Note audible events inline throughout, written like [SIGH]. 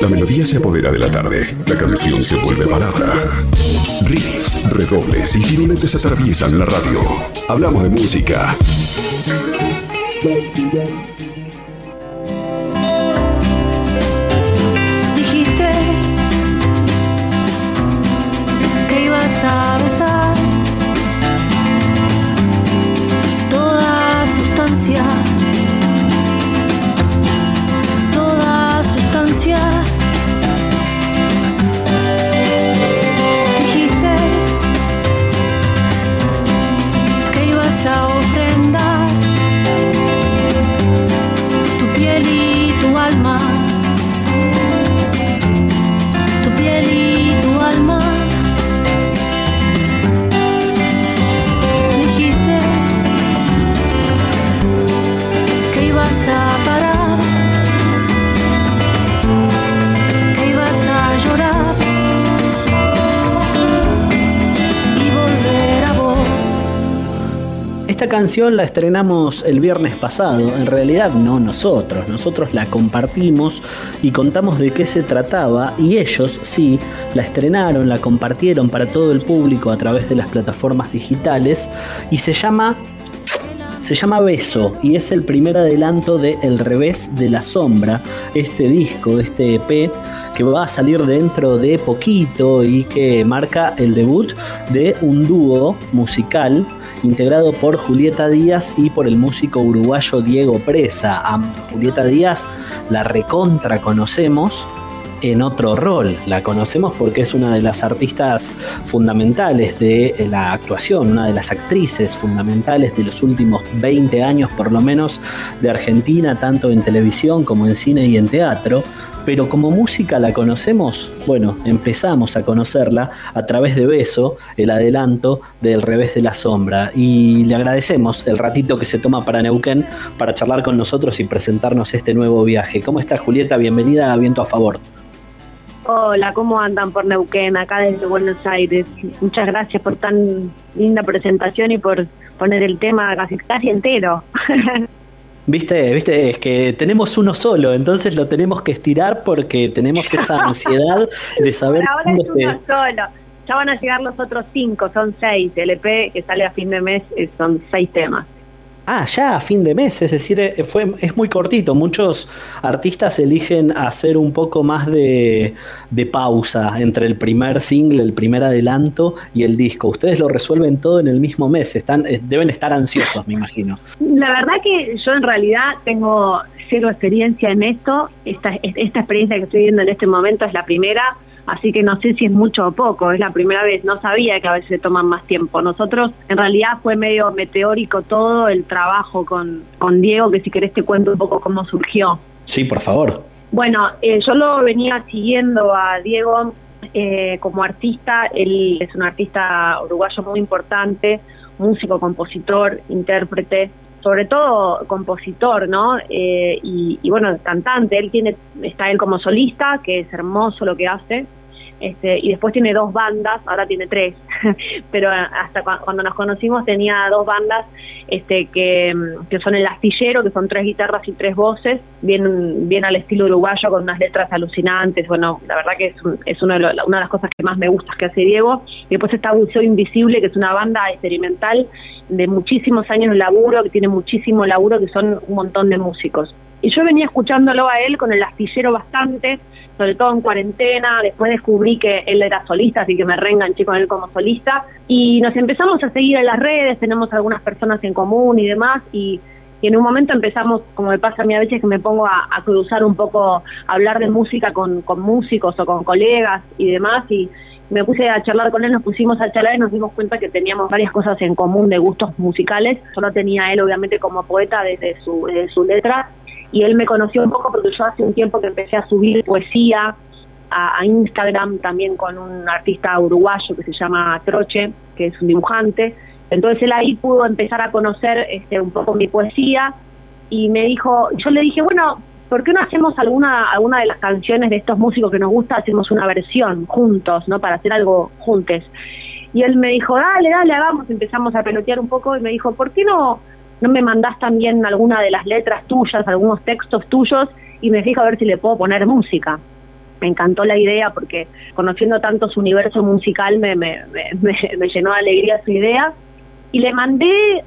La melodía se apodera de la tarde, la canción se vuelve palabra. Riffs, redobles y tironetes atraviesan la radio. Hablamos de música. Canción la estrenamos el viernes pasado, en realidad no nosotros, nosotros la compartimos y contamos de qué se trataba y ellos sí la estrenaron, la compartieron para todo el público a través de las plataformas digitales y se llama se llama Beso y es el primer adelanto de El revés de la sombra, este disco, este EP que va a salir dentro de poquito y que marca el debut de un dúo musical integrado por Julieta Díaz y por el músico uruguayo Diego Presa. Julieta Díaz la recontra conocemos en otro rol. La conocemos porque es una de las artistas fundamentales de la actuación, una de las actrices fundamentales de los últimos 20 años por lo menos de Argentina, tanto en televisión como en cine y en teatro. Pero como música la conocemos, bueno, empezamos a conocerla a través de Beso, el adelanto del revés de la sombra. Y le agradecemos el ratito que se toma para Neuquén para charlar con nosotros y presentarnos este nuevo viaje. ¿Cómo está Julieta? Bienvenida a Viento a Favor. Hola, ¿cómo andan por Neuquén, acá desde Buenos Aires? Muchas gracias por tan linda presentación y por poner el tema casi, casi entero. [LAUGHS] Viste, viste, es que tenemos uno solo, entonces lo tenemos que estirar porque tenemos esa ansiedad de saber Por ahora es uno solo. Ya van a llegar los otros cinco, son seis. El EP que sale a fin de mes eh, son seis temas. Ah, ya a fin de mes, es decir, eh, fue, es muy cortito. Muchos artistas eligen hacer un poco más de, de pausa entre el primer single, el primer adelanto y el disco. Ustedes lo resuelven todo en el mismo mes, están, eh, deben estar ansiosos, me imagino. La verdad que yo en realidad tengo cero experiencia en esto. Esta, esta experiencia que estoy viendo en este momento es la primera, así que no sé si es mucho o poco. Es la primera vez, no sabía que a veces se toman más tiempo. Nosotros, en realidad, fue medio meteórico todo el trabajo con, con Diego, que si querés te cuento un poco cómo surgió. Sí, por favor. Bueno, eh, yo lo venía siguiendo a Diego eh, como artista. Él es un artista uruguayo muy importante, músico, compositor, intérprete, sobre todo compositor, ¿no? Eh, y, y bueno, cantante. Él tiene, está él como solista, que es hermoso lo que hace. Este, y después tiene dos bandas, ahora tiene tres, [LAUGHS] pero hasta cua- cuando nos conocimos tenía dos bandas este, que, mm, que son el astillero, que son tres guitarras y tres voces, bien, bien al estilo uruguayo, con unas letras alucinantes. Bueno, la verdad que es, un- es uno de lo- una de las cosas que más me gusta que hace Diego. Y después está Buceo Invisible, que es una banda experimental de muchísimos años de laburo, que tiene muchísimo laburo, que son un montón de músicos. Y yo venía escuchándolo a él con el astillero bastante, sobre todo en cuarentena, después descubrí que él era solista, así que me reenganché con él como solista, y nos empezamos a seguir en las redes, tenemos algunas personas en común y demás, y, en un momento empezamos, como me pasa a mí a veces que me pongo a, cruzar un poco, a hablar de música con, con músicos o con colegas y demás, y me puse a charlar con él, nos pusimos a charlar y nos dimos cuenta que teníamos varias cosas en común de gustos musicales, yo lo tenía él obviamente como poeta desde su, desde su letra, y él me conoció un poco porque yo hace un tiempo que empecé a subir poesía a, Instagram también con un artista uruguayo que se llama Troche, que es un dibujante. Entonces él ahí pudo empezar a conocer este, un poco mi poesía y me dijo, yo le dije, bueno, ¿por qué no hacemos alguna, alguna de las canciones de estos músicos que nos gusta, hacemos una versión juntos, ¿no? Para hacer algo juntos. Y él me dijo, dale, dale, hagamos. Empezamos a pelotear un poco y me dijo, ¿por qué no, no me mandás también alguna de las letras tuyas, algunos textos tuyos? y me fijo a ver si le puedo poner música. Me encantó la idea porque conociendo tanto su universo musical me, me, me, [LAUGHS] llenó de alegría su idea. Y le mandé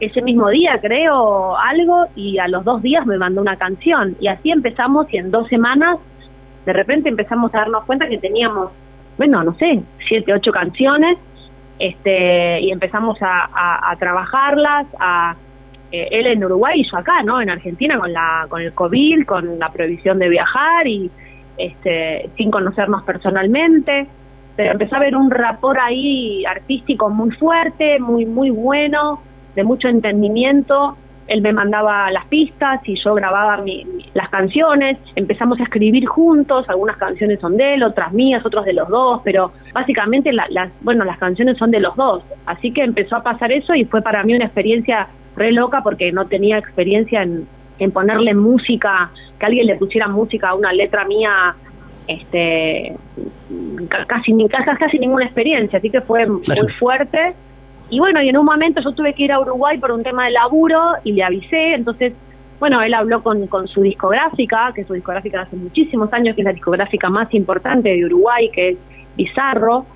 ese mismo día, creo, algo, y a los dos días me mandó una canción. Y así empezamos y en dos semanas, de repente empezamos a darnos cuenta que teníamos, bueno, no sé, siete, ocho canciones, este, y empezamos a, a trabajarlas, a, eh, él en Uruguay y yo acá, ¿no? En Argentina con la con el COVID, con la prohibición de viajar y este sin conocernos personalmente, pero empezó a haber un rapor ahí artístico muy fuerte, muy muy bueno, de mucho entendimiento. Él me mandaba las pistas y yo grababa las canciones. Empezamos a escribir juntos. Algunas canciones son de él, otras mías, otras de los dos. Pero básicamente las bueno las canciones son de los dos. Así que empezó a pasar eso y fue para mí una experiencia re loca porque no tenía experiencia en, en ponerle música, que alguien le pusiera música a una letra mía este casi casi, casi ninguna experiencia, así que fue muy fuerte. Y bueno, y en un momento yo tuve que ir a Uruguay por un tema de laburo y le avisé, entonces, bueno, él habló con, con su discográfica, que es su discográfica de hace muchísimos años, que es la discográfica más importante de Uruguay, que es Bizarro.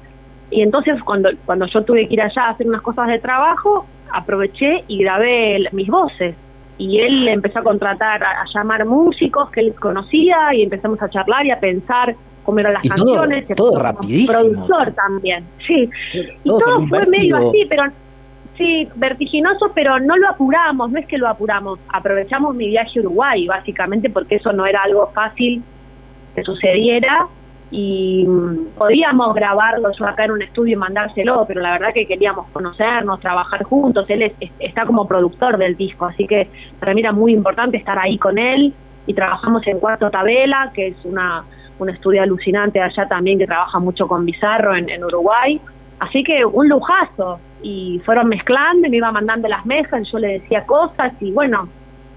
Y entonces cuando, cuando yo tuve que ir allá a hacer unas cosas de trabajo, aproveché y grabé mis voces. Y él empezó a contratar, a, llamar músicos que él conocía y empezamos a charlar y a pensar cómo eran las canciones. Todo, rapidísimo. Productor también, sí. y todo fue medio así, pero sí, vertiginoso, pero no lo apuramos, no es que lo apuramos. Aprovechamos mi viaje a Uruguay, básicamente, porque eso no era algo fácil que sucediera y podíamos grabarlo yo acá en un estudio y mandárselo, pero la verdad que queríamos conocernos, trabajar juntos, él está como productor del disco, así que para mí era muy importante estar ahí con él. Y trabajamos en Cuarto Tabela, que es una, un estudio alucinante allá también que trabaja mucho con Bizarro en, Uruguay, así que un lujazo. Y fueron mezclando me iba mandando las mezclas, yo le decía cosas y bueno,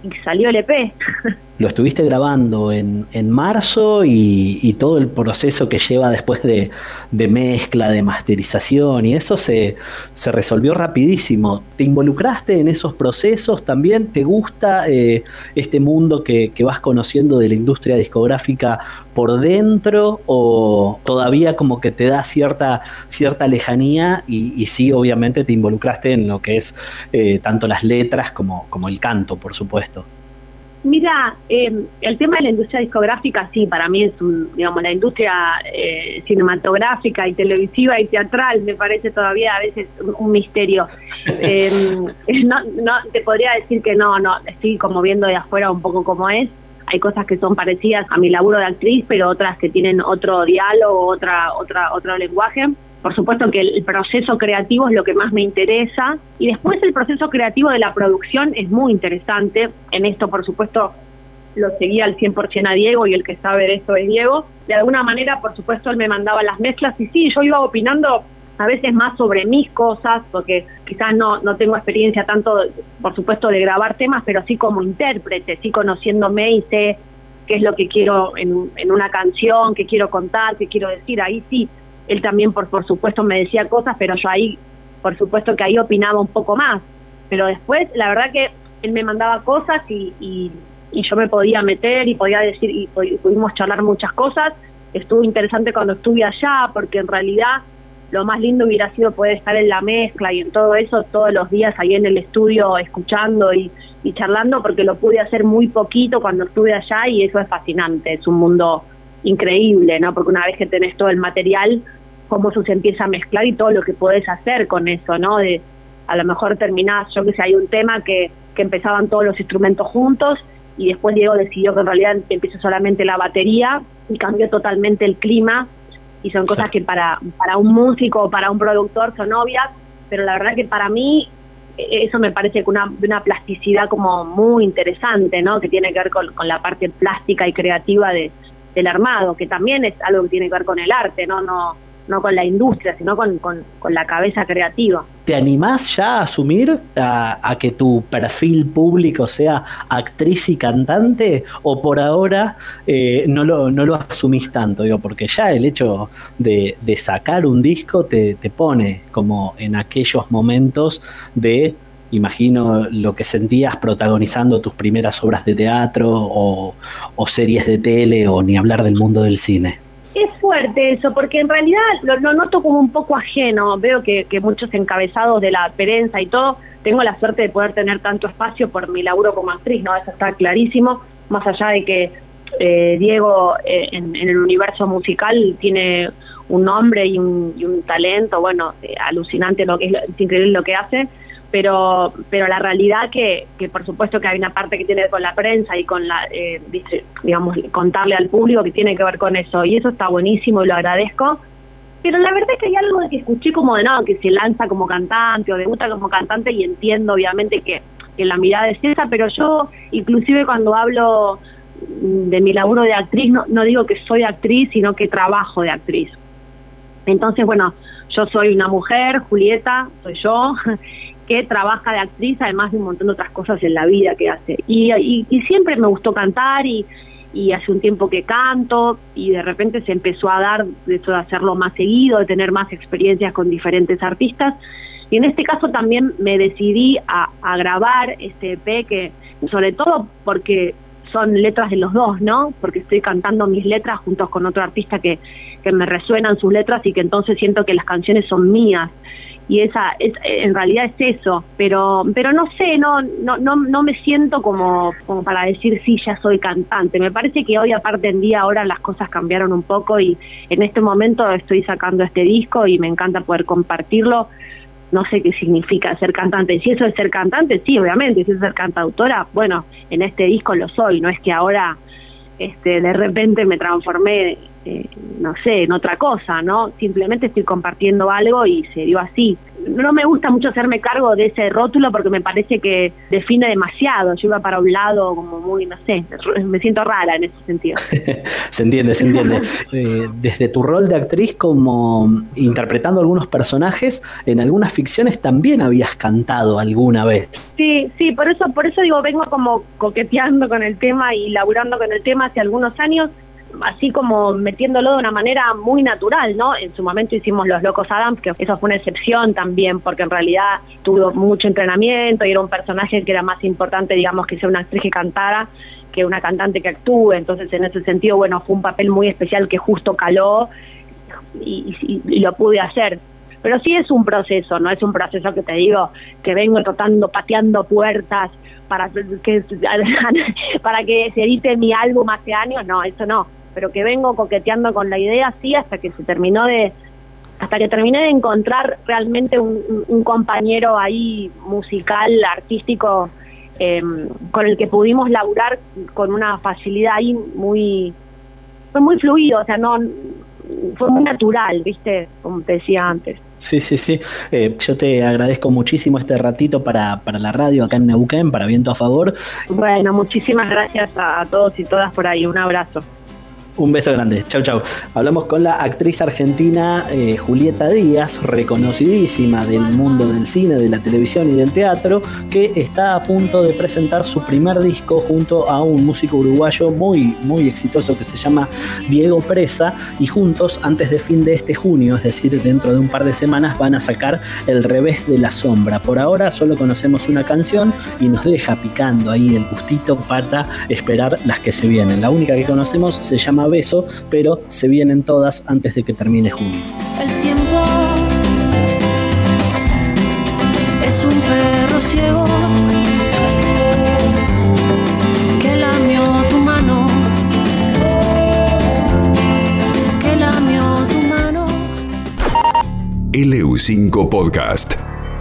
y salió el EP. [LAUGHS] lo estuviste grabando en, en marzo y, todo el proceso que lleva después de, mezcla, de masterización y eso se, se, resolvió rapidísimo. ¿Te involucraste en esos procesos también? ¿Te gusta eh, este mundo que, vas conociendo de la industria discográfica por dentro o todavía como que te da cierta, cierta lejanía y, sí, obviamente te involucraste en lo que es eh, tanto las letras como, como el canto, por supuesto? Mira, em, el tema de la industria discográfica, sí, para mí es un, digamos, la industria eh, cinematográfica y televisiva y teatral me parece todavía a veces un, misterio. Em, [LAUGHS] no, no, te podría decir que no, no, estoy como viendo de afuera un poco cómo es. Hay cosas que son parecidas a mi laburo de actriz, pero otras que tienen otro diálogo, otra, otra, otro lenguaje. Por supuesto que el proceso creativo es lo que más me interesa y después el proceso creativo de la producción es muy interesante. En esto, por supuesto, lo seguía al 100% a Diego y el que sabe de esto es Diego. De alguna manera, por supuesto, él me mandaba las mezclas y sí, yo iba opinando a veces más sobre mis cosas, porque quizás no, no tengo experiencia tanto, por supuesto, de grabar temas, pero sí como intérprete, sí conociéndome y sé qué es lo que quiero en, en una canción, qué quiero contar, qué quiero decir. Ahí sí él también, por, por supuesto, me decía cosas, pero yo ahí, por supuesto que ahí opinaba un poco más. Pero después, la verdad que él me mandaba cosas y, y, yo me podía meter y podía decir, y pudimos charlar muchas cosas. Estuvo interesante cuando estuve allá, porque en realidad lo más lindo hubiera sido poder estar en la mezcla y en todo eso todos los días ahí en el estudio escuchando y, y charlando, porque lo pude hacer muy poquito cuando estuve allá y eso es fascinante, es un mundo increíble, ¿no? Porque una vez que tenés todo el material, cómo eso se empieza a mezclar y todo lo que puedes hacer con eso, ¿no? De a lo mejor terminás, yo que sé, hay un tema que, que empezaban todos los instrumentos juntos y después Diego decidió que en realidad empieza solamente la batería y cambió totalmente el clima y son cosas que para, para un músico o para un productor son obvias, pero la verdad que para mí e, eso me parece que una, una plasticidad como muy interesante, ¿no? Que tiene que ver con, con la parte plástica y creativa de, del armado, que también es algo que tiene que ver con el arte, ¿no? No, no con la industria, sino con, con, la cabeza creativa. ¿Te animás ya a asumir a, que tu perfil público sea actriz y cantante? ¿O por ahora eh, no, lo, no lo asumís tanto? Digo, porque ya el hecho de, sacar un disco te, te pone como en aquellos momentos de imagino lo que sentías protagonizando tus primeras obras de teatro o, series de tele o ni hablar del mundo del cine. Es fuerte eso, porque en realidad lo, noto como un poco ajeno. Veo que, muchos encabezados de la prensa y todo, tengo la suerte de poder tener tanto espacio por mi laburo como actriz, ¿no? Eso está clarísimo, más allá de que eh, Diego eh, en, el universo musical tiene un nombre y un, talento, bueno, eh, alucinante lo que es, es increíble lo que hace, pero pero la realidad que, que por supuesto que hay una parte que tiene con la prensa y con la eh, digamos contarle al público que tiene que ver con eso y eso está buenísimo y lo agradezco. Pero la verdad es que hay algo de que escuché como de no que se lanza como cantante o debuta como cantante y entiendo obviamente que, que la mirada es esa pero yo inclusive cuando hablo de mi laburo de actriz no, no digo que soy actriz sino que trabajo de actriz. Entonces bueno yo soy una mujer Julieta soy yo [LAUGHS] que trabaja de actriz, además de un montón de otras cosas en la vida que hace. Y, siempre me gustó cantar y, hace un tiempo que canto y de repente se empezó a dar de de hacerlo más seguido, de tener más experiencias con diferentes artistas. Y en este caso también me decidí a, a grabar este EP que, sobre todo porque son letras de los dos, ¿no? Porque estoy cantando mis letras juntos con otro artista que, que me resuenan sus letras y que entonces siento que las canciones son mías y esa es, en realidad es eso pero pero no sé no no no no me siento como como para decir sí ya soy cantante me parece que hoy aparte en día ahora las cosas cambiaron un poco y en este momento estoy sacando este disco y me encanta poder compartirlo no sé qué significa ser cantante. Si eso es ser cantante, sí, obviamente. Si es ser cantautora, bueno, en este disco lo soy. No es que ahora este, de repente me transformé eh, no sé, en otra cosa, ¿no? Simplemente estoy compartiendo algo y se dio así. No me gusta mucho hacerme cargo de ese rótulo porque me parece que define demasiado. Yo iba para un lado como muy, no sé, me siento rara en ese sentido. [LAUGHS] se entiende, se entiende. [LAUGHS] Eh, desde tu rol de actriz como interpretando algunos personajes, en algunas ficciones también habías cantado alguna vez. Sí, sí, por eso, por eso digo, vengo como coqueteando con el tema y laburando con el tema hace algunos años así como metiéndolo de una manera muy natural, ¿no? En su momento hicimos Los Locos Adams, que eso fue una excepción también, porque en realidad tuvo mucho entrenamiento y era un personaje que era más importante, digamos, que sea una actriz que cantara que una cantante que actúe, entonces en ese sentido, bueno, fue un papel muy especial que justo caló y, lo pude hacer. Pero sí es un proceso, no es un proceso que te digo que vengo tratando, pateando puertas para que [LAUGHS] para que se edite mi álbum hace años, no, eso no pero que vengo coqueteando con la idea así hasta que se terminó de hasta que terminé de encontrar realmente un, compañero ahí musical, artístico, em, con el que pudimos laburar con una facilidad ahí muy, fue muy fluido, o sea, no, fue muy natural, viste, como te decía antes. Sí, sí, sí. Eh, yo te agradezco muchísimo este ratito para, para la radio acá en Neuquén, para Viento a Favor. Bueno, muchísimas gracias a todos y todas por ahí. Un abrazo. Un beso grande. Chau, chau. Hablamos con la actriz argentina eh, Julieta Díaz, reconocidísima del mundo del cine, de la televisión y del teatro, que está a punto de presentar su primer disco junto a un músico uruguayo muy, muy exitoso que se llama Diego Presa. Y juntos, antes de fin de este junio, es decir, dentro de un par de semanas, van a sacar El revés de la sombra. Por ahora solo conocemos una canción y nos deja picando ahí el gustito para esperar las que se vienen. La única que conocemos se llama beso, pero se vienen todas antes de que termine junio. El tiempo es un perro ciego que lamió tu mano, que lamió tu mano. LU5 Podcast.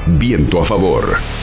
Viento a favor.